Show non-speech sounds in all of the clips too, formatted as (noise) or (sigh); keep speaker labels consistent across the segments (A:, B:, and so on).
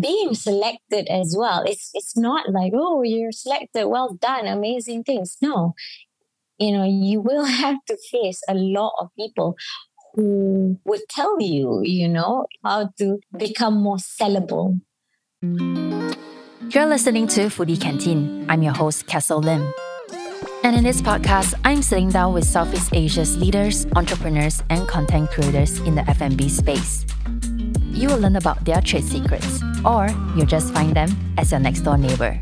A: being selected as well. It's it's not like, oh, you're selected, well done, amazing things. No. You know, you will (laughs) have to face a lot of people who would tell you, you know, how to become more sellable.
B: You're listening to Foodie Canteen. I'm your host, Castle Lim. And in this podcast, I'm sitting down with Southeast Asia's leaders, entrepreneurs, and content creators in the F&B space. You will learn about their trade secrets, or you'll just find them as your next door neighbor.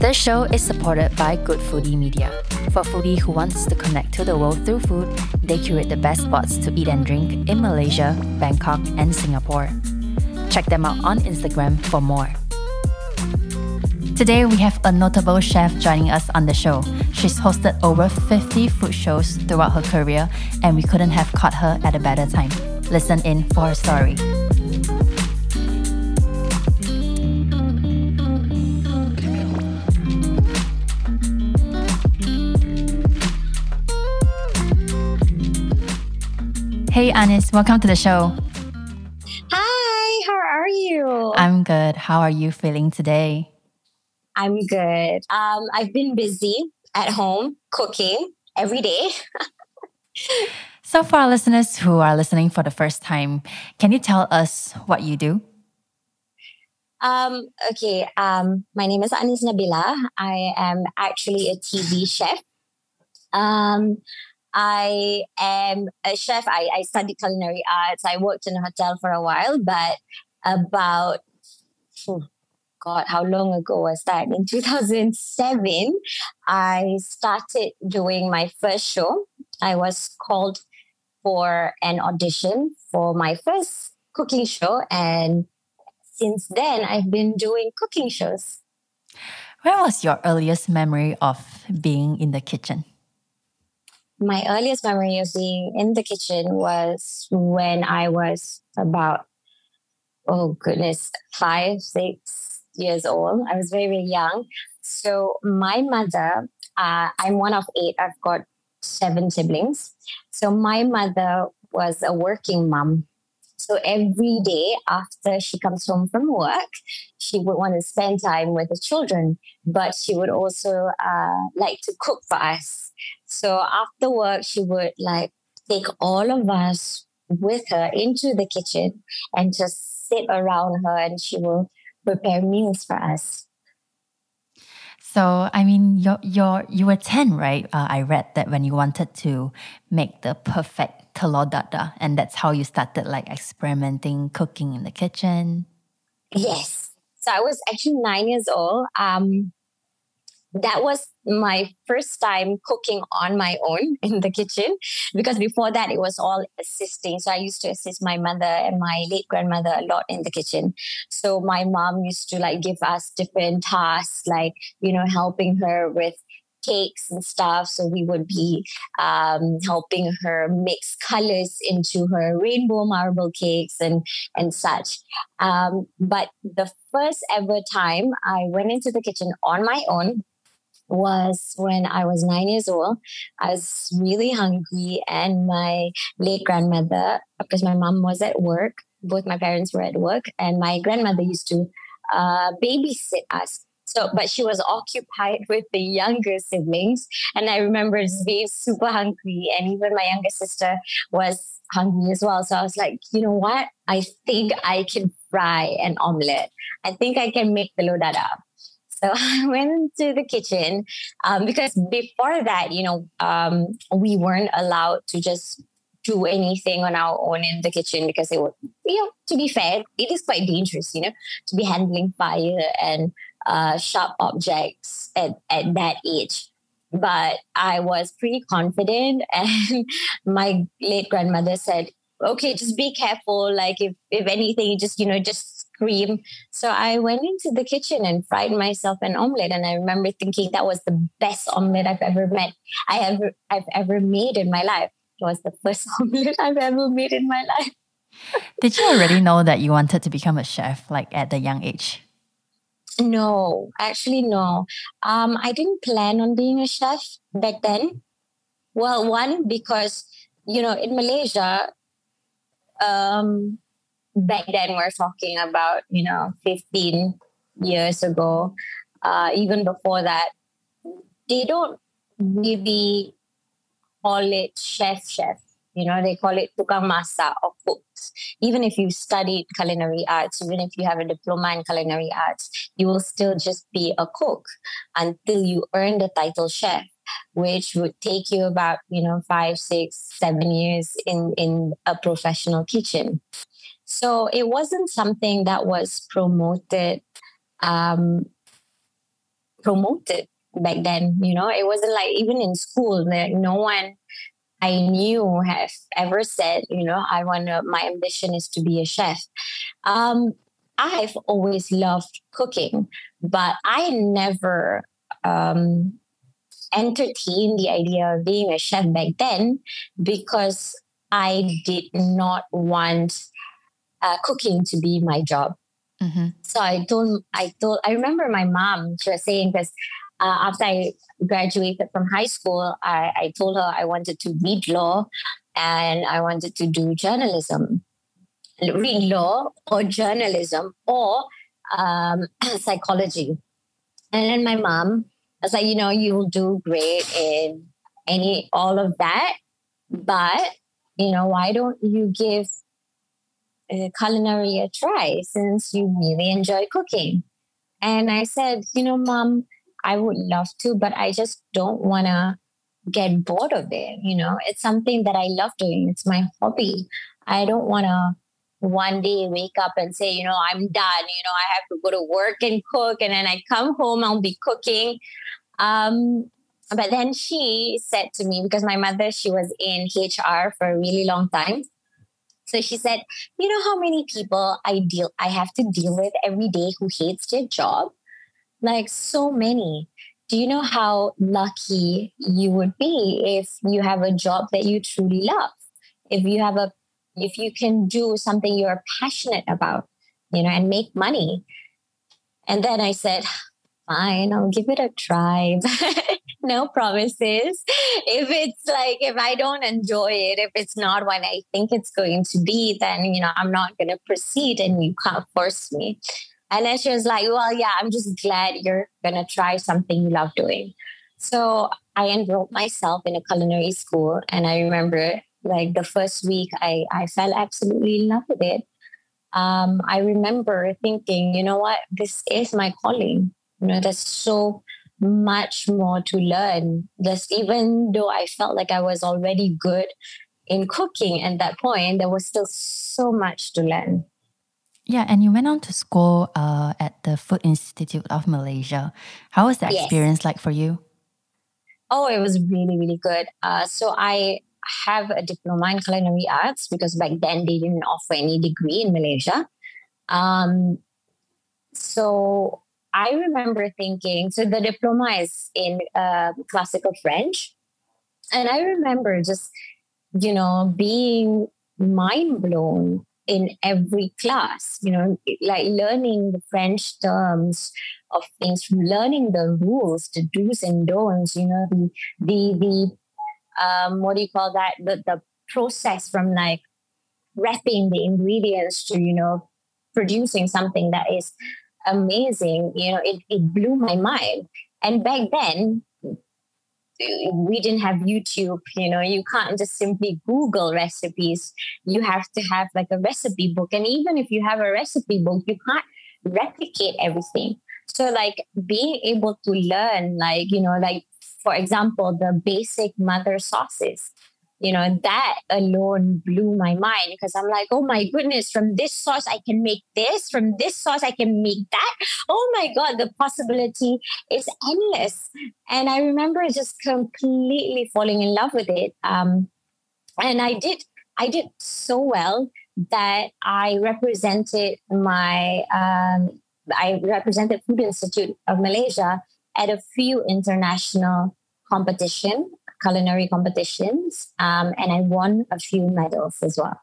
B: This show is supported by Good Foodie Media. For foodie who wants to connect to the world through food, they curate the best spots to eat and drink in Malaysia, Bangkok, and Singapore. Check them out on Instagram for more. Today, we have a notable chef joining us on the show. She's hosted over 50 food shows throughout her career, and we couldn't have caught her at a better time. Listen in for her story. Hey, Anis, welcome to the show.
A: Hi, how are you?
B: I'm good. How are you feeling today?
A: I'm good. Um, I've been busy at home cooking every day. (laughs)
B: so, for our listeners who are listening for the first time, can you tell us what you do?
A: Um, okay. Um, my name is Anis Nabilah. I am actually a TV chef. Um, I am a chef. I, I studied culinary arts. I worked in a hotel for a while, but about oh God, how long ago was that? In 2007, I started doing my first show. I was called for an audition for my first cooking show. And since then, I've been doing cooking shows.
B: Where was your earliest memory of being in the kitchen?
A: My earliest memory of being in the kitchen was when I was about, oh goodness, five, six, years old. I was very, very young. So my mother, uh, I'm one of eight. I've got seven siblings. So my mother was a working mom. So every day after she comes home from work, she would want to spend time with the children, but she would also uh, like to cook for us. So after work, she would like take all of us with her into the kitchen and just sit around her and she will prepare meals for us.
B: So, I mean, you're, you're, you were 10, right? Uh, I read that when you wanted to make the perfect telur dadar, and that's how you started like experimenting, cooking in the kitchen.
A: Yes. So I was actually nine years old. Um, that was my first time cooking on my own (laughs) in the kitchen because before that it was all assisting so i used to assist my mother and my late grandmother a lot in the kitchen so my mom used to like give us different tasks like you know helping her with cakes and stuff. So we would be um, helping her mix colors into her rainbow marble cakes and and such. Um, but the first ever time I went into the kitchen on my own was when I was nine years old. I was really hungry, and my late grandmother, because my mom was at work, both my parents were at work, and my grandmother used to uh, babysit us. So, but she was occupied (laughs) with the younger siblings. And I remember just being super hungry. And even my younger sister was hungry as well. So I was like, you know what? I think I can fry an omelette. I think I can make the dadar. So (laughs) I went to the kitchen um, because before that, you know, um, we weren't allowed to just do anything on our own in the kitchen because it would, you know, to be fair, it is quite dangerous, you know, to be handling fire and uh, sharp objects at, at that age. But I was pretty confident, (laughs) and my late grandmother said, "Okay, just be careful. Like if if anything, just you know, just cream. So I went into the kitchen and fried myself an omelette. And I remember thinking that was the best omelette I've ever made. I ever I've ever made in my life. It was the first (laughs) omelette I've ever made in my life.
B: Did you already know that you wanted to become a chef, like at the young age?
A: No, actually, no. Um, I didn't plan on being a chef back then. Well, one because you know in Malaysia, um, back then we're talking about, you know, 15 years ago, uh, even before that, they don't really call it chef chef. You know, they call it tukang masak or cooks. Even if you studied culinary arts, even if you have a diploma in culinary arts, you will still just be a cook until you earn the title chef, which would take you about, you know, five, six, seven years in, in a professional kitchen. So it wasn't something that was promoted um, promoted back then. You know, it wasn't like even in school, like no one I knew have ever said, you know, I want to, my ambition is to be a chef. Um, I've always loved cooking, but I never um, entertained the idea of being a chef back then because I did not want uh, cooking to be my job. Mm-hmm. So I told, I told, I remember my mom, she was saying, because uh, after I graduated from high school, I, I told her I wanted to read law and I wanted to do journalism. Read law or journalism or um, (clears throat) psychology. And then my mom was like, you know, you'll do great in any all of that, but you know, why don't you give culinary a try since you really enjoy cooking? And I said, you know, mom, I would love to, but I just don't want to get bored of it. You know, it's something that I love doing. It's my hobby. I don't want to one day wake up and say, you know, I'm done. You know, I have to go to work and cook, and then I come home, I'll be cooking. Um, but then she said to me, because my mother, she was in HR for a really long time. So she said, you know how many people I deal I have to deal with every day who hates their job? like so many. Do you know how lucky you would be if you have a job that you truly love? If you have a if you can do something you're passionate about, you know, and make money. And then I said, fine, I'll give it a try. (laughs) no promises. If it's like, if I don't enjoy it, if it's not what I think it's going to be, then, you know, I'm not going to proceed and you can't force me. And then she was like, Well, yeah, I'm just glad you're going to try something you love doing. So I enrolled myself in a culinary school. And I remember like the first week, I, I fell absolutely in love with it. Um, I remember thinking, you know what, this is my calling. You know, that's so much more to learn. Just even though I felt like I was already good in cooking at that point, there was still so much to learn.
B: Yeah, and you went on to school uh, at the Food Institute of Malaysia. How was that yes. experience like for you?
A: Oh, it was really, really good. Uh, so I have a diploma in culinary arts because back then they didn't offer any degree in Malaysia. Um, so I remember thinking, so the diploma is in uh, classical French. And I remember just, you know, being mind blown in every class, you know, like learning the French terms of things, learning the rules, the do's and don'ts, you know, the, the, the, um, what do you call that? The, the process from like wrapping the ingredients to, you know, producing something that is amazing, you know, it, it blew my mind. And back then, we didn't have YouTube, you know, you can't just simply Google recipes. You have to have like a recipe book. And even if you have a recipe book, you can't replicate everything. So, like being able to learn, like, you know, like for example, the basic mother sauces you know that alone blew my mind because i'm like oh my goodness from this sauce i can make this from this sauce i can make that. Oh my god the possibility is endless. And i remember just completely falling in love with it um, and i did i did so well that i represented my um, i represented food institute of malaysia at a few international competition culinary competitions, um, and I won a few medals as well.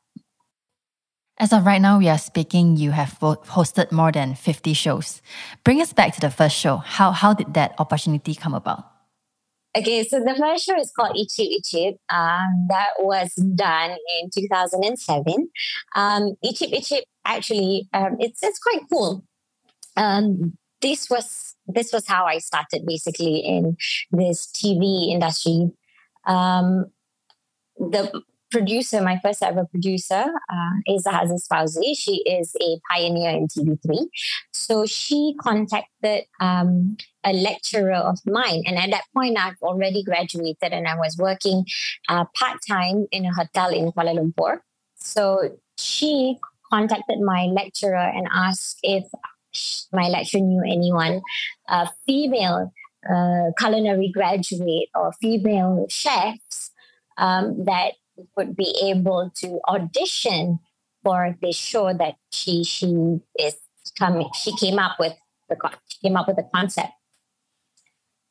B: As of right now, we are speaking, you have hosted more than 50 shows. Bring us back to the first show. How, how did that opportunity come about?
A: Okay, so the first show is called Icip Icip. Um, that was done in 2007. Um, Icip Icip actually, um, it's it's quite cool. Um, this was this was how I started basically in this TV industry. Um, the producer, my first ever producer, uh, is Aziz Fauzi. She is a pioneer in TV3. So she contacted um, a lecturer of mine. And at that point, I've already graduated and I was working uh, part time in a hotel in Kuala Lumpur. So she contacted my lecturer and asked if my lecturer knew anyone, a female uh, culinary graduate or female chefs um, that would be able to audition for this show that she she is coming. She came up with the came up with the concept.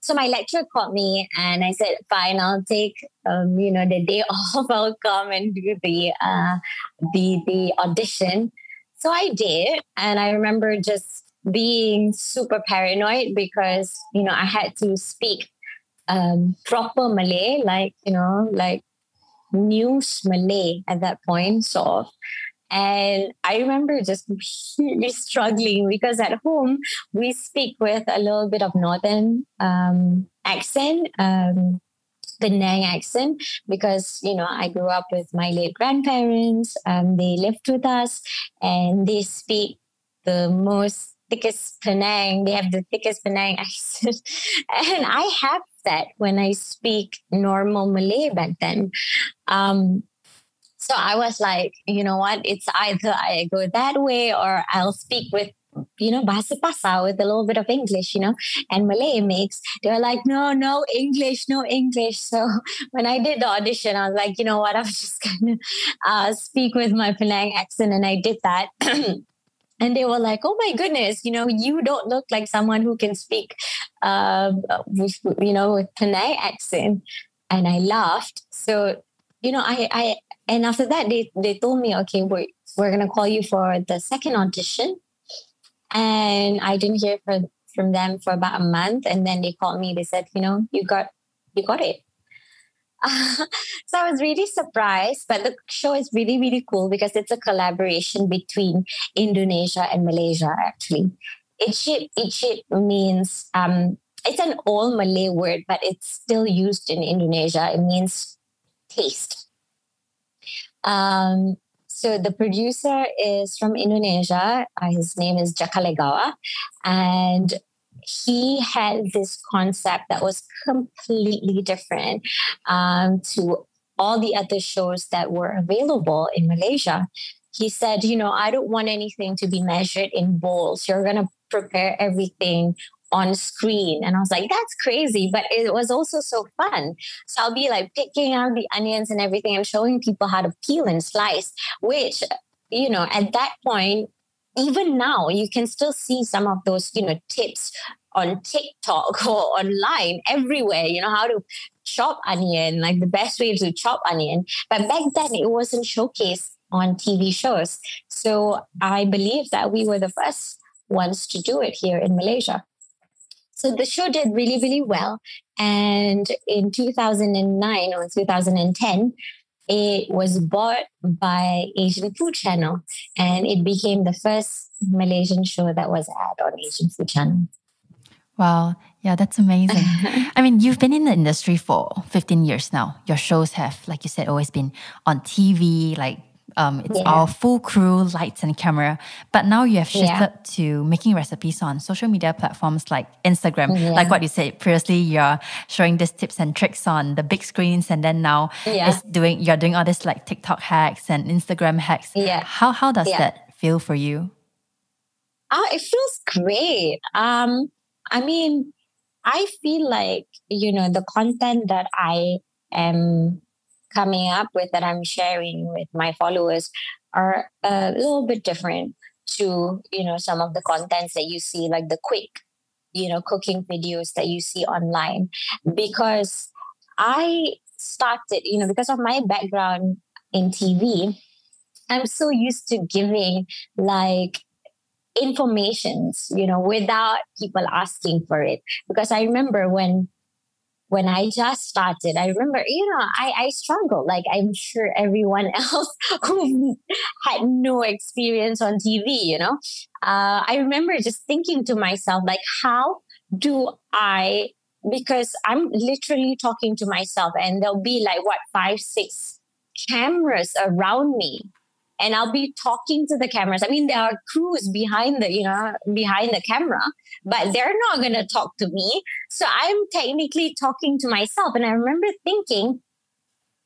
A: So my lecturer called me and I said, "Fine, I'll take um, you know the day (laughs) off. I'll come and do the uh, the the audition." So I did, and I remember just being super paranoid because you know I had to speak um, proper Malay, like you know, like news Malay at that point, sort of. And I remember just really (laughs) struggling because at home we speak with a little bit of northern um, accent, um, Penang accent, because you know I grew up with my late grandparents. Um, they lived with us, and they speak the most thickest Penang. They have the thickest Penang (laughs) accent. and I have that when I speak normal Malay back then. Um, so I was like, you know what? It's either I go that way or I'll speak with, you know, bahasa pasar with a little bit of English, you know, and Malay mix. They were like, no, no English, no English. So (laughs) when I did the audition, I was like, you know what? I'm (laughs) just to uh, speak with my Penang accent. And I did that. (clears throat) and they were like oh my goodness you know you don't look like someone who can speak uh, with, you know with Penang accent. And I laughed. So you know I I and after that they they told me okay we're we're gonna call you for the second audition. And I didn't hear from from them for about a month. And then they called me. They said you know you got you got it (laughs) so I was really surprised, but the show is really, really cool because it's a collaboration between Indonesia and Malaysia, actually. Icip, icip means, um, it's an old Malay word, but it's still used in Indonesia. It means taste. Um, so the producer is from Indonesia. Uh, his name is Jaka Legawa. And he had this concept that was completely different um, to all the other shows that were available in Malaysia. He said, you know, I don't want anything to be measured in bowls. You're going to prepare everything on screen. And I was like, that's crazy. But it was also so fun. So I'll be like picking out the onions and everything and showing people how to peel and slice, which, you know, at that point, even now you can still see some of those you know tips on tiktok (laughs) or online everywhere you know how to chop onion like the best way to chop onion. But back then it wasn't showcased on tv shows. So i believe that we were the first ones to do it here in malaysia. So the show did really really well. And in 2009 or 2010 it was bought by Asian Food Channel and it became the first Malaysian show that was aired on Asian Food Channel.
B: Wow. Yeah, that's amazing. (laughs) I mean, you've been in the industry for 15 years now. Your shows have, like you said, always been on TV, like um, it's yeah. all full crew, lights and camera. But now you have shifted yeah. to making recipes on social media platforms like Instagram. Yeah. Like what you said previously, you're showing these tips and tricks on the big screens, and then now it's doing you're doing all this like TikTok hacks and Instagram hacks. Yeah. How how does that feel for you?
A: Oh, it feels great. Um, I mean, I feel like you know the content that I am coming up with that I'm sharing with my followers are a little bit different to you know some of the contents that you see like the quick you know cooking videos that you see online. Because I started you know because of my background in TV I'm so used to giving like informations you know without people asking for it. Because I remember when when I just started, I remember, you know, I, I struggled. Like I'm sure everyone (laughs) else who had no experience on TV, you know. Uh, I remember just thinking to myself, like, how do I, because I'm literally talking to myself and there'll be like, what, five, six cameras around me and I'll be talking to the cameras. I mean, there are crews behind the, you know, behind the camera, but they're not going to talk to me. So I'm technically talking to myself. And I remember thinking,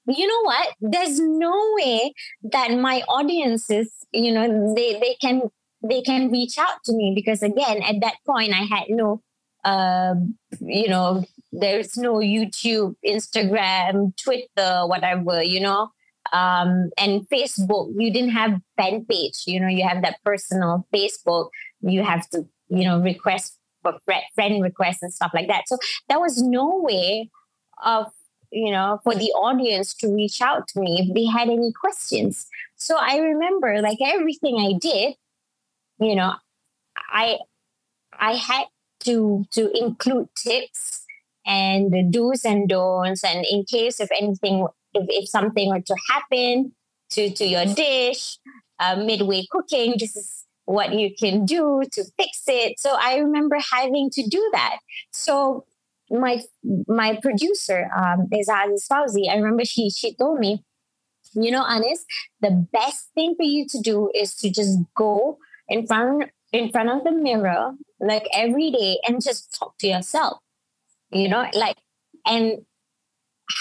A: you know what? There's no way that my audiences, you know, they, they can, they can reach out to me because again, at that point I had no, uh, you know, there's no YouTube, Instagram, Twitter, whatever, you know, um, and Facebook, you didn't have fan page. You know, you have that personal Facebook. You have to, you know, request for friend requests and stuff like that. So there was no way of, you know, for the audience to reach out to me if they had any questions. So I remember, like everything I did, you know, I I had to to include tips and the do's and don'ts, and in case if anything if, if something were to happen to, to your dish uh, midway cooking, this is what you can do to fix it. So I remember having to do that. So my my producer um, is Aziz Fauzi. I remember she she told me, you know, Anis, the best thing for you to do is to just go in front in front of the mirror like every day and just talk to yourself. You know, like and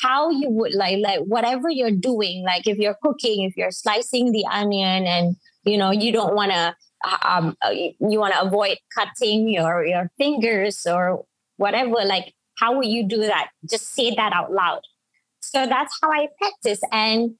A: how you would like like whatever you're doing like if you're cooking if you're slicing the onion and you know you don't want to uh, um uh, you want to avoid cutting your your fingers or whatever like how would you do that? Just say that out loud. So that's how i practice and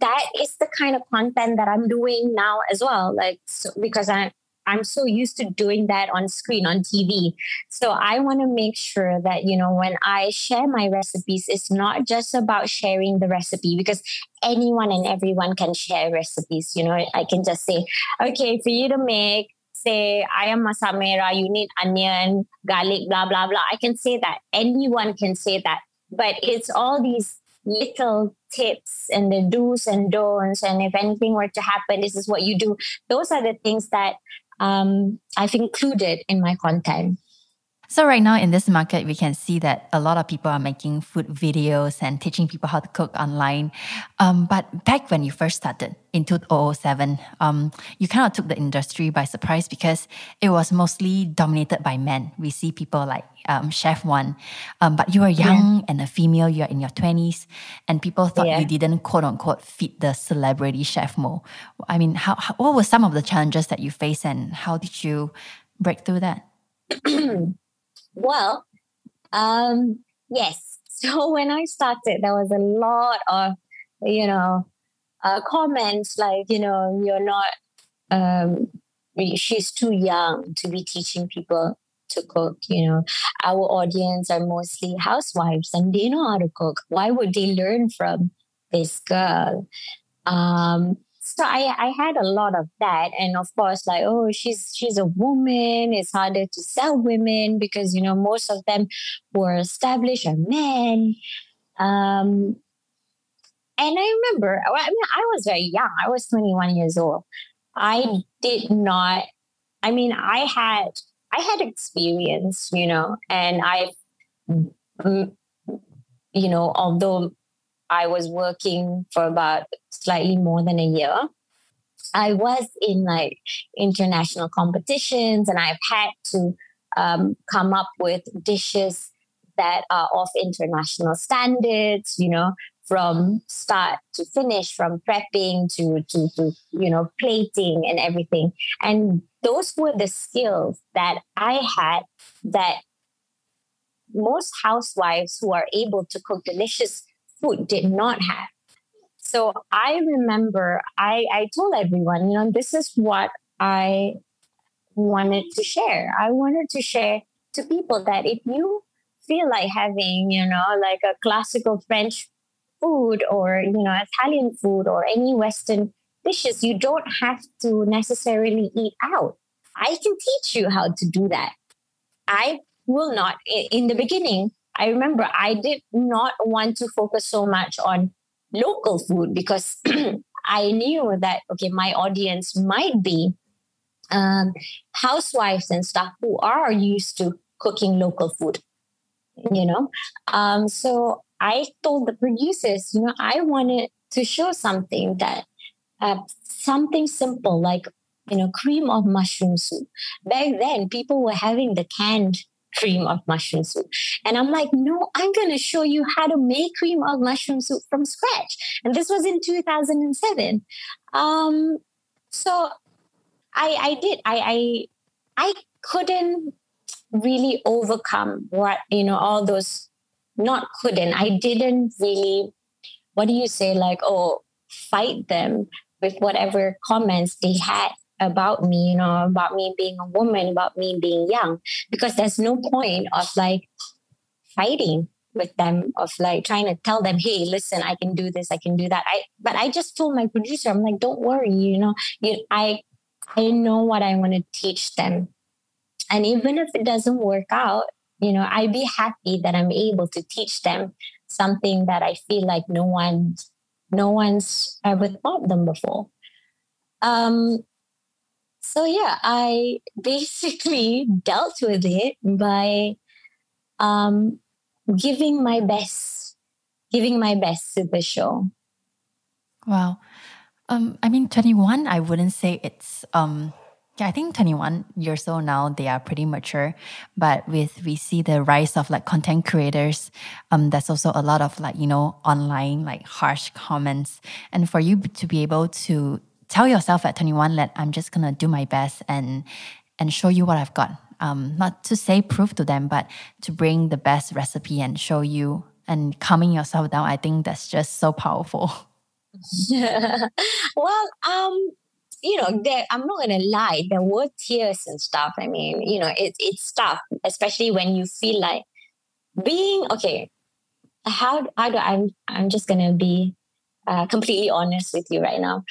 A: that is the kind of content that i'm doing now as well like so, because i I'm so used to doing that on screen on TV. So I want to make sure that, you know, when I share my recipes, it's not just about sharing the recipe because anyone and everyone can share recipes. You know, I can just say, okay, for you to make, say, ayam masak merah, you need onion, garlic, blah, blah, blah. I can say that. Anyone can say that. But it's all these little tips and the do's and don'ts and if anything were to happen this is what you do those are the things that um, I've included in my content.
B: So right now in this market, we can see that a lot of people are making food videos and teaching people how to cook online. Um, but back when you first started in 2007, um, you kind of took the industry by surprise because it was mostly dominated by men. We see people like um, Chef Wan, um, but you were young yeah. and a female. You're in your 20s, and people thought yeah. you didn't quote unquote fit the celebrity chef mold. I mean, how, how what were some of the challenges that you faced, and how did you break through that? (clears throat)
A: Well, um, yes. (laughs) So when I started, there was a lot of, you know, uh, comments like, you know, you're not, um, she's too young to be teaching people to cook. You know, our audience are mostly housewives and they know how to cook. Why would they learn from this girl? Um, so I, I had a lot of that. And of course like oh she's she's a woman. It's harder to sell women because you know most of them were established are men. Um and I remember I mean I was very young. I was 21 years old. I did not I mean I had I had experience you know and I you know although I was working for about slightly more than a year. I was in like international competitions and I've had to um, come up with dishes that are of international standards, you know, from start to finish, from prepping to, to, to, you know, plating and everything. And those were the skills that I had that most housewives who are able to cook delicious food did not have. So I remember I, I told everyone, you know, this is what I wanted to share. I wanted to share to people that if you feel like having, you know, like a classical French food or, you know, Italian food or any Western dishes, you don't have to necessarily eat out. I can teach you how to do that. I will not, in the beginning, I remember I did not want to focus so much on local food because (clears throat) I knew that, okay, my audience might be um, housewives and stuff who are used to cooking local food, you know? Um, so I told the producers, you know, I wanted to show something that uh, something simple like, you know, cream of mushroom soup. Back then, people were having the canned cream of mushroom soup. And I'm like, no, I'm going to show you how to make cream of mushroom soup from scratch. And this was in 2007. Um, so I, I did. I, I, I couldn't really overcome what, you know, all those, not couldn't, I didn't really, what do you say, like, oh, fight them with whatever comments they had about me, you know, about me being a woman, about me being young, because there's no point of like fighting with them of like trying to tell them, hey, listen, I can do this, I can do that. I but I just told my producer, I'm like, don't worry, you know, you I I know what I want to teach them. And even if it doesn't work out, you know, I'd be happy that I'm able to teach them something that I feel like no one no one's ever taught them before. Um, so yeah, I basically (laughs) dealt with it by um, giving my best, giving my best to the show.
B: Wow. Um, I mean, 21, I wouldn't say it's, um, yeah, I think 21 years old now, they are pretty mature. But with, we see the rise of like content creators, um, there's also a lot of like, you know, online, like harsh comments. And for you to be able to tell yourself at 21 that I'm just gonna do my best and and show you what I've got. Um, not to say proof to them, but to bring the best recipe and show you and calming yourself down. I think that's just so powerful. Yeah. (laughs) (laughs)
A: well, um, you know, I'm not gonna lie, there were tears and stuff. I mean, you know, it, it's tough, especially when you feel like being okay. How how do I'm I'm just gonna be uh, completely honest with you right now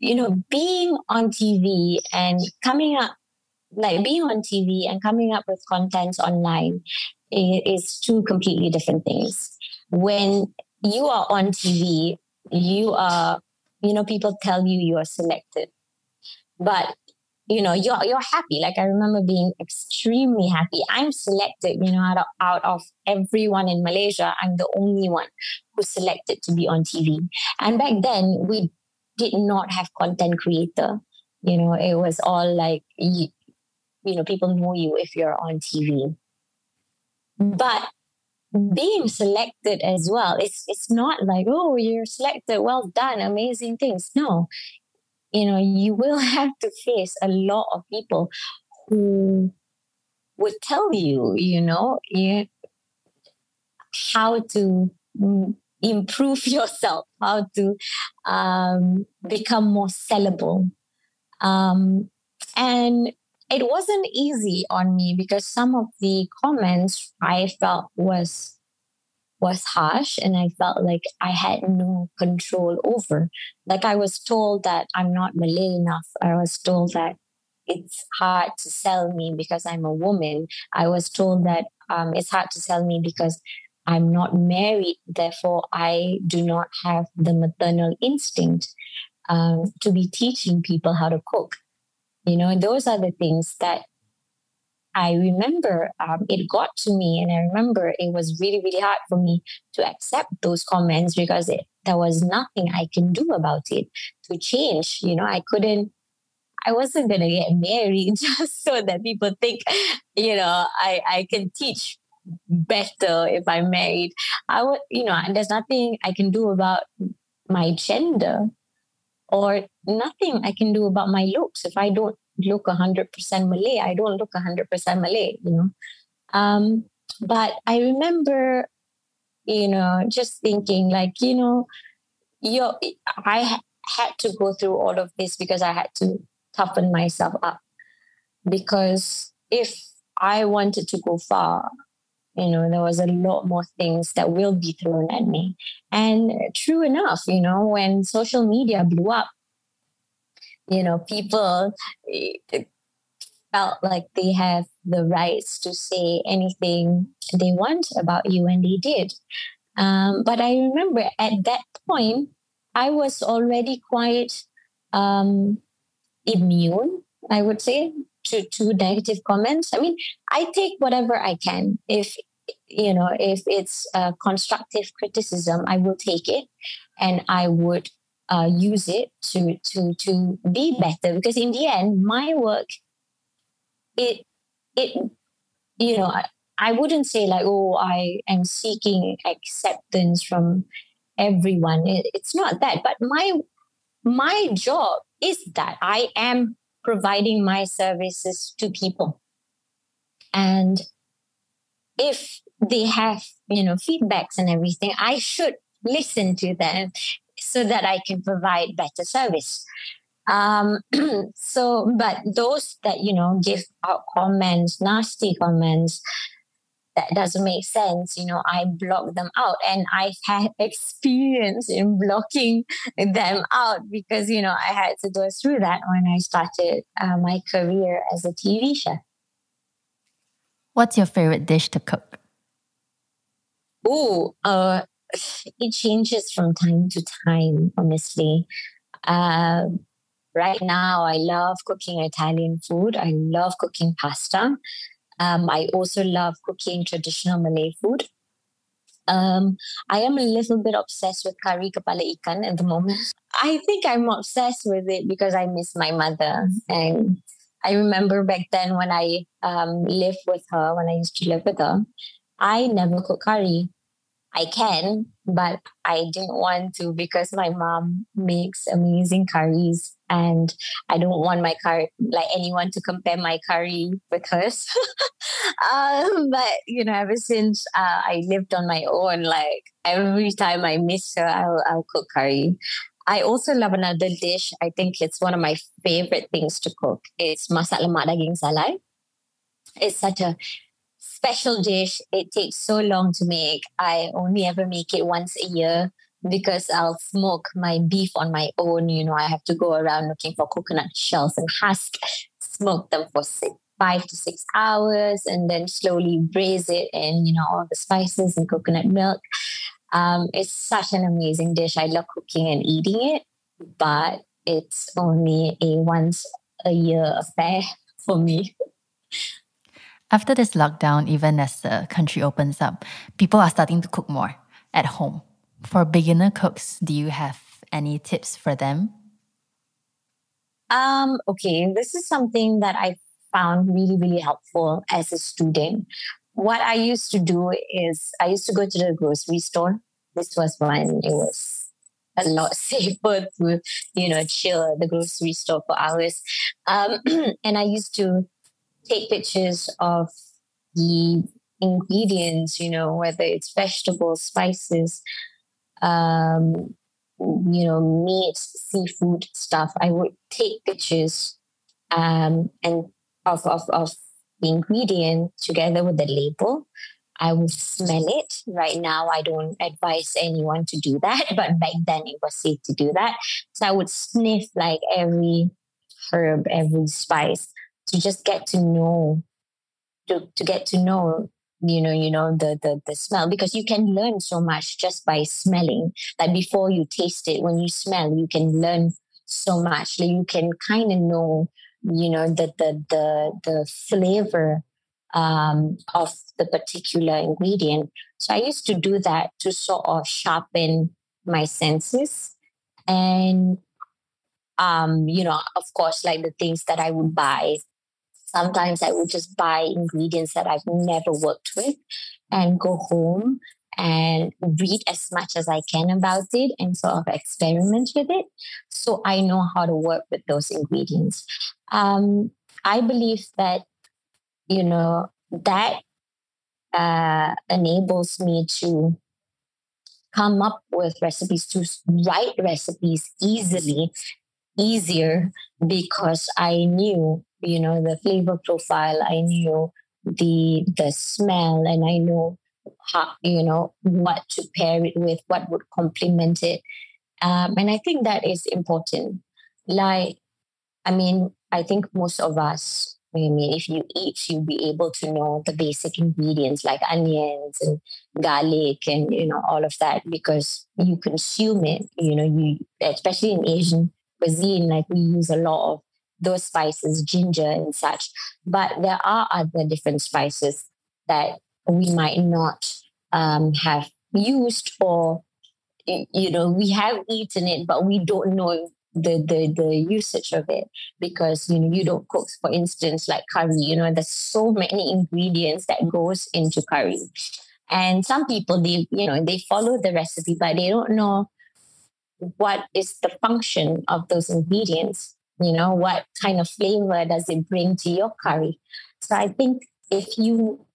A: you know, being on TV and coming up, like being on TV and coming up with contents online is two completely different things. When you are on TV, you are, you know, people tell you you are selected, but you know you're you're happy. Like I remember being extremely happy. I'm selected. You know, out of, out of everyone in Malaysia, I'm the only one who's selected to be on TV. And back then, we did not have content creator. You know, it was all like, you, you know, people know you if you're on TV. But being selected as well, it's it's not like, oh, you're selected, well done, amazing things. No. You know, you will (laughs) have to face a lot of people who would tell you, you know, you, how to mm, improve (laughs) yourself, how to um, become more sellable. Um, and it wasn't easy on me because some of the comments I felt was was harsh and I felt like I had no control over. Like I was told that I'm not Malay enough. I was told that it's hard to sell me because I'm a woman. I was told that um, it's hard to sell me because I'm not married, therefore, I do not have the maternal instinct um, to be teaching people how to cook. You know, those are the things that I remember um, it got to me, and I remember it was really, really hard for me to accept those comments because it, there was nothing I can do about it to change. You know, I couldn't I wasn't gonna get married (laughs) just so that people think, you know, I, I can teach better if I'm married. I would, you know, and there's nothing I can do about my gender or nothing I can do about my looks. If I don't look 100% Malay, I don't look 100% Malay, you know. Um, but I remember, you know, just thinking like, you know, you I had to go through all of this because I had to toughen myself up. Because if I wanted to go far, you know there was a lot more things that will be thrown at me and true enough you know when social media blew up you know people felt like they have the rights to say anything they want about you, and they did. Um, but I remember at that point, I was already quite um, immune, I would say, to, to negative comments. I mean, I take whatever I can. If you know, if it's a constructive criticism, I will take it, and I would uh, use it to to to be better. Because in the end, my work, it it you know, I, I wouldn't say like, oh, I am seeking acceptance from everyone. It, it's not that, but my my job is that I am providing my services to people. And if they have, you know, feedbacks and everything, I should listen to them so that I can provide better service. Um, (clears throat) so, but those that, you know, give out comments, nasty comments, that doesn't make sense, you know, I block them out. And I've had (laughs) experience in blocking them out because, you know, I had to go through that when I started uh, my career as a TV chef.
B: What's your favorite dish to cook?
A: Oh, uh, (sighs) it changes from time to time, honestly. Uh, right now, I love cooking Italian food. I love cooking pasta. Um, I also love cooking traditional Malay food. Um, I am a little bit obsessed with kari kepala ikan at the moment. I think I'm obsessed with it because I miss my mother. And I remember back then when I um, lived with her, when I used to live with her, I never cook curry. I can, but I didn't want to because my mom makes amazing curries and I don't want my curry like anyone to compare my curry with hers. (laughs) um, but you know, ever since uh, I lived on my own, like every time I miss her, I'll, I'll cook curry. I also love another dish. I think it's one of my favorite things to cook. It's masak lemak daging salai. It's such a special dish. It takes so long to make. I only ever make it once a year because I'll smoke my beef on my own. You know, I have to go around looking for coconut shells and husk, smoke them for six, five to six hours, and then slowly braise it in, you know, all the spices and coconut milk. Um, it's such an amazing dish. I love cooking and eating it, but it's only a once a year affair (laughs) for me.
B: After this lockdown, even as the country opens up, people are starting to cook more at home. For beginner cooks, do you have any tips for them?
A: Um, okay, this is something that I found really, really helpful as a student. What I used to do is I used to go to the grocery store. This was when it was a lot (laughs) safer to, you know, chill at the grocery store for hours. Um, (clears throat) and I used to take pictures of the ingredients, you know, whether it's vegetables, spices, um, you know, meat, seafood stuff. I would take pictures um, and of, of, of the ingredient together with the label. I would smell it. Right now, I don't advise anyone to do that, (laughs) but back then it was safe to do that. So I would sniff like every herb, every spice to just get to know to, to get to know you know you know the, the the smell because you can learn so much just by smelling like before you taste it when you smell you can learn so much like you can kind of know you know the the the, the flavor um, of the particular ingredient. So i used to do that to sort of sharpen my senses. And um, you know of course like the things that i would buy Sometimes I would just buy ingredients that I've never worked with and go home and read as much as I can about it and sort of experiment with it. So I know how to work with those ingredients. Um, I believe that, you know, that uh, enables me to come up with recipes, to write recipes easily, easier because I knew you know the flavor profile i knew the the smell and i know how you know what to pair it with what would complement it um, and i think that is important like i mean i think most of us I mean, if you eat, you'll be able to know the basic ingredients like onions and garlic and, you know, all of that because you consume it, you know, you, especially in Asian cuisine, like we use a lot of those spices, ginger and such. But there are other different spices that we might not um, have used or, you know, we have eaten it, but we don't know the the the usage of it because you know you don't cook for instance like curry you know there's so many ingredients that goes into curry. And some people they you know they follow the recipe but they don't know what is the function of those ingredients you know what kind of flavor does it bring to your curry. So i think if you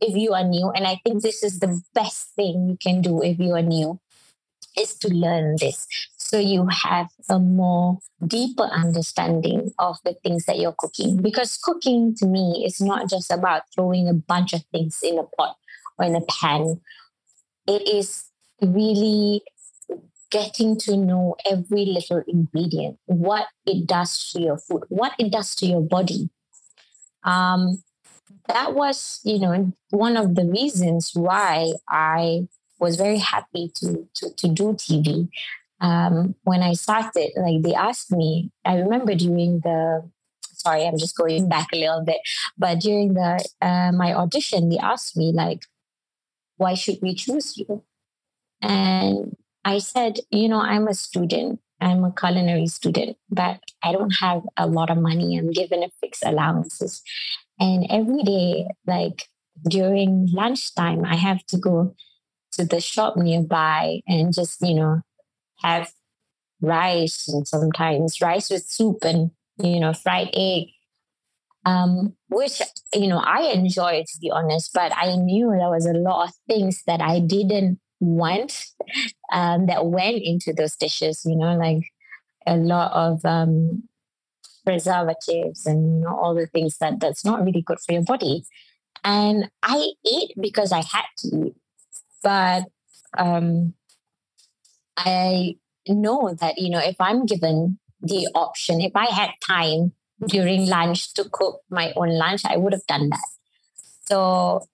A: if you are new and i think this is the best thing you can do if you are new is to learn this. So you have a more deeper understanding of the things that you're cooking. Because cooking to me is not just about throwing a bunch of things in a pot or in a pan. It is really getting to know every little ingredient what it does to your food what it does to your body. Um, that was you know one of the reasons why i was very happy to to, to do tv um, when I started, like they asked me, I remember during the, sorry, I'm just going (laughs) back a little bit, but during the uh, my audition, they asked me like, why should we choose you? And I said, you know, I'm a student. I'm a culinary student, but I don't have a lot of money. I'm given a fixed allowances. And every day, like during lunchtime, I have to go to the shop nearby and just, you know, have rice and sometimes rice with soup and you know fried egg um, which you know i enjoy to be honest but i knew there was a lot of things that i didn't want um, that went into those dishes you know like a lot of um, preservatives and you know, all the things that that's not really good for your body and i ate because i had to but um, I know that, you know, if I'm given the option, if I had time during lunch to cook my own lunch, I would have done that. So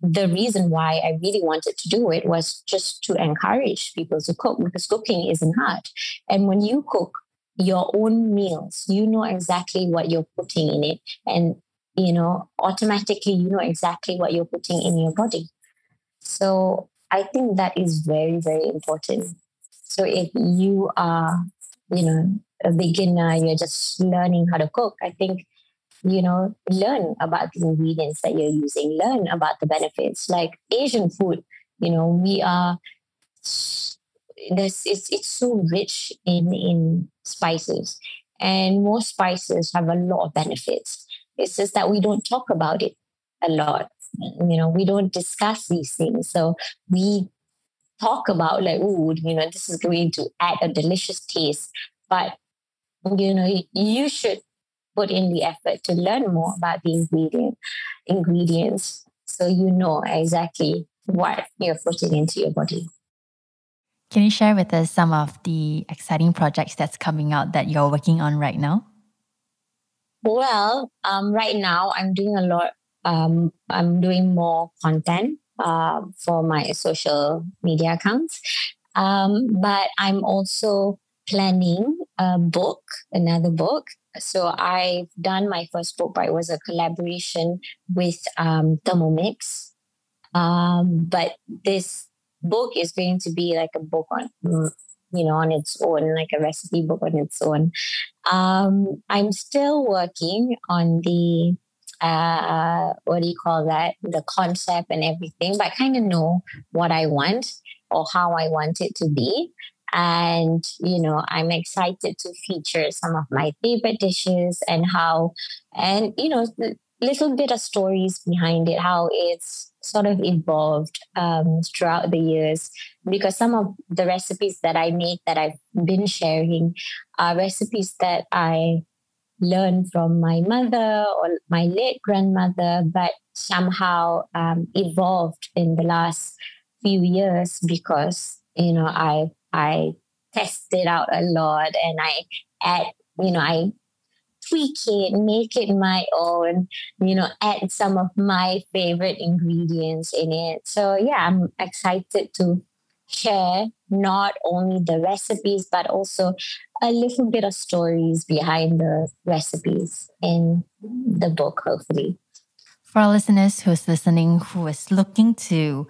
A: the reason why I really wanted to do it was just to encourage people to cook because cooking isn't hard. And when you cook your own meals, you know exactly what you're putting in it. And, you know, automatically you know exactly what you're putting in your body. So I think that is very, very important. So if you are, you know, a beginner, you're just learning how to cook, I think, you know, learn about the ingredients that you're using, learn about the benefits. Like Asian food, you know, we are there's it's it's so rich in in spices. And most spices have a lot of benefits. It's just that we don't talk about it a lot you know we don't discuss these things so we talk about like, oh, you know, this is going to add a delicious taste. But, you know, you should put in the effort to learn more about the ingredient ingredients so you know exactly what you're putting into your body.
B: Can you share with us some of the exciting projects that's coming out that you're working on right now?
A: Well, um, right now I'm doing a lot. Um, I'm doing more content uh, for my social media accounts. Um, but I'm also planning a book, another book. So I've done my first book, but it was a collaboration with um, Thermomix. Um, but this book is going to be like a book on, you know, on its own, like a recipe book on its own. Um, I'm still working on the uh, what do you call that? The concept and everything, but I kind of know what I want or how I want it to be. And, you know, I'm excited to feature some of my favorite dishes and how, and, you know, the little bit of stories behind it, how it's sort of evolved um, throughout the years. Because some of the recipes that I make that I've been sharing are recipes that I learned from my mother or my late grandmother, but somehow um, evolved in the last few years because you know I I tested out a lot and I add you know I tweak it, make it my own, you know, add some of my favorite ingredients in it. So, yeah, I'm excited to share not only the recipes, but also a little bit of stories behind the recipes in the book, hopefully.
B: For our listeners who's listening, who is looking to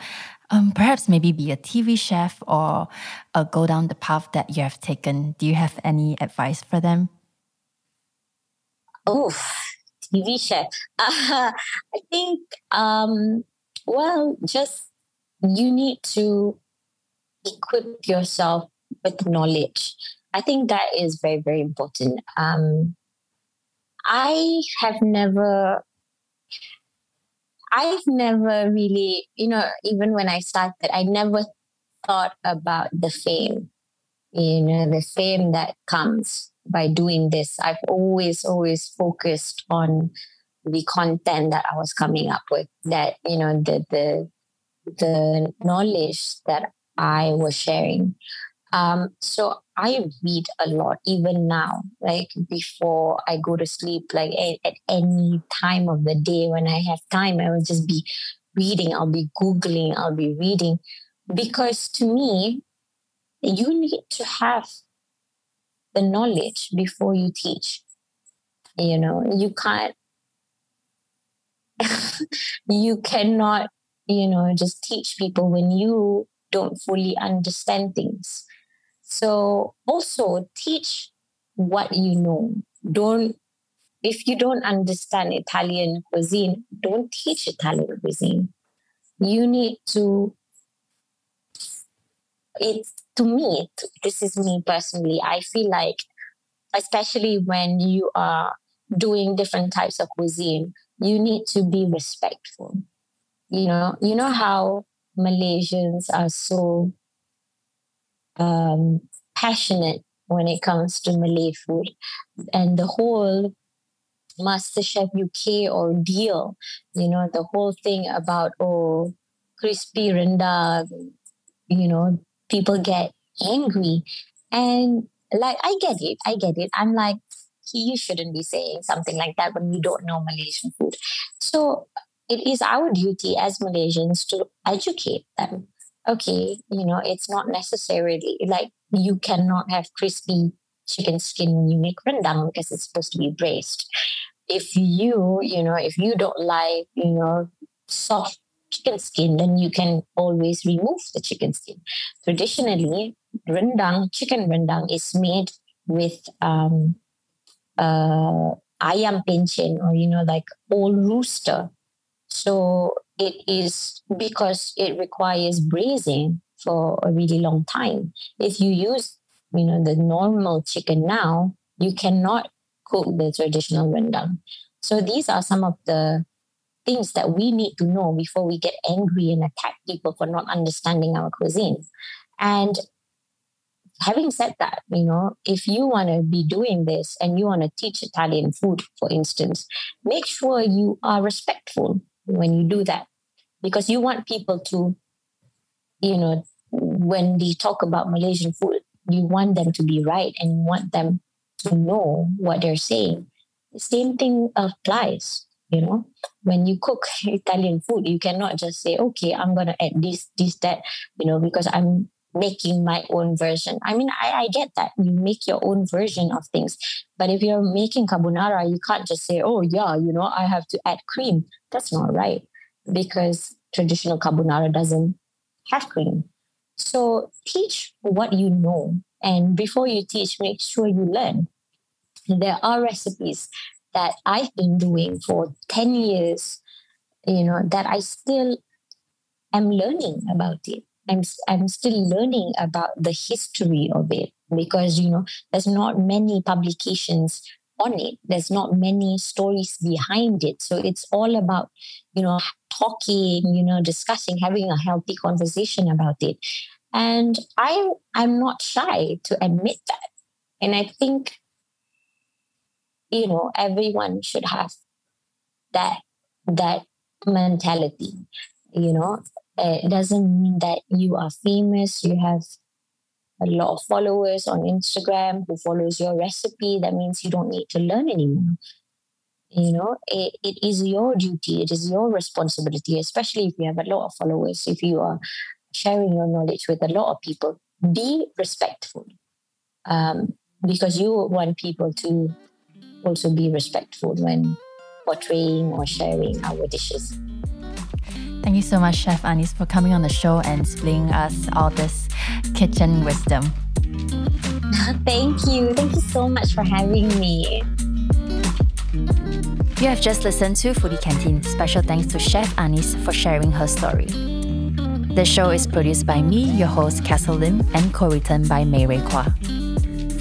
B: um, perhaps maybe be a TV chef or uh, go down the path that you have taken, do you have any advice for them?
A: Oh, TV chef. Uh, (laughs) I think, um, well, just you need to equip yourself with knowledge. I think that is very, very important. Um, I have never, I've never really, you know, even when I started, I never thought about the fame, you know, the fame that comes by doing this. I've always, always focused on the content that I was coming up with, that, you know, the, the, the knowledge that I was sharing. Um, so I read a lot even now, like before I go to sleep, like at, at, any time of the day when I have time, I will just be reading, I'll be Googling, I'll be reading. Because to me, you need to have the knowledge before you teach. You know, you can't, (laughs) you cannot, you know, just teach people when you don't fully understand things. So also teach what you know. Don't if you don't understand Italian cuisine, don't teach Italian cuisine. You need to it's to me, this is me personally, I feel like especially when you are doing different types of cuisine, you need to be respectful. You know, you know how Malaysians are so um, passionate when it comes to Malay food. And the whole MasterChef UK ordeal, you know, the whole thing about, oh, crispy rendang, you know, people get angry. And like, I get it. I get it. I'm like, you shouldn't be saying something like that when you don't know Malaysian food. So it is our duty as Malaysians to educate them. Okay, you know, it's not necessarily like you cannot have crispy chicken skin when you make rendang because it's supposed to be braised. If you, you know, if you don't like, you know, soft chicken skin, then you can always remove the chicken skin. Traditionally, rendang, chicken rendang is made with um, uh, ayam pencen or, you know, like old rooster so it is because it requires braising for a really long time. If you use, you know, the normal chicken now, you cannot cook the traditional rendang. So these are some of the things that we need to know before we get angry and attack people for not understanding our cuisine. And having said that, you know, if you want to be doing this and you want to teach Italian food, for instance, make sure you are respectful when you do that because you want people to you know when they talk about malaysian food you want them to be right and you want them to know what they're saying the same thing applies you know when you cook (laughs) italian food you cannot just say okay i'm going to add this this that you know because i'm making my own version. I mean, I, I get that. You make your own version of things. But if you're making carbonara, you can't just say, oh, yeah, you know, I have to add cream. That's not right because traditional carbonara doesn't have cream. So teach what you know. And before you teach, make sure you learn. There are recipes that I've been doing for 10 years, you know, that I still am learning about it. I'm I'm still learning about the history of it because you know there's not many publications on it. There's not many stories behind it. So it's all about you know talking, you know, discussing, having a healthy conversation about it. And I I'm not shy to admit that. And I think you know everyone should have that that mentality you know it doesn't mean that you are famous, you have a lot of followers on Instagram who follows your recipe, that means you don't need to learn anymore. You know, it, it is your duty, it is your responsibility, especially if you have a lot of followers, if you are sharing your knowledge with a lot of people, be respectful. Um, because you want people to also be respectful when portraying or sharing our dishes.
B: Thank you so much, Chef Anis, for coming on the show and spilling us all this kitchen wisdom. (laughs)
A: Thank you. Thank you so much for having me.
B: You have just listened to Foodie Canteen. Special thanks to Chef Anis for sharing her story. The show is produced by me, your host, Castle Lim, and co-written by Mei Rui Kwa.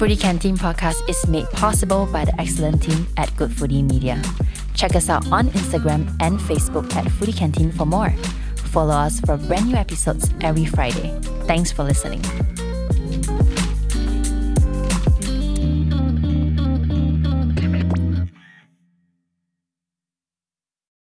B: Foodie Canteen podcast is made possible by the excellent team at Good Foodie Media. Check us out on Instagram and Facebook at Foodie Canteen for more. Follow us for brand new episodes every Friday. Thanks for listening.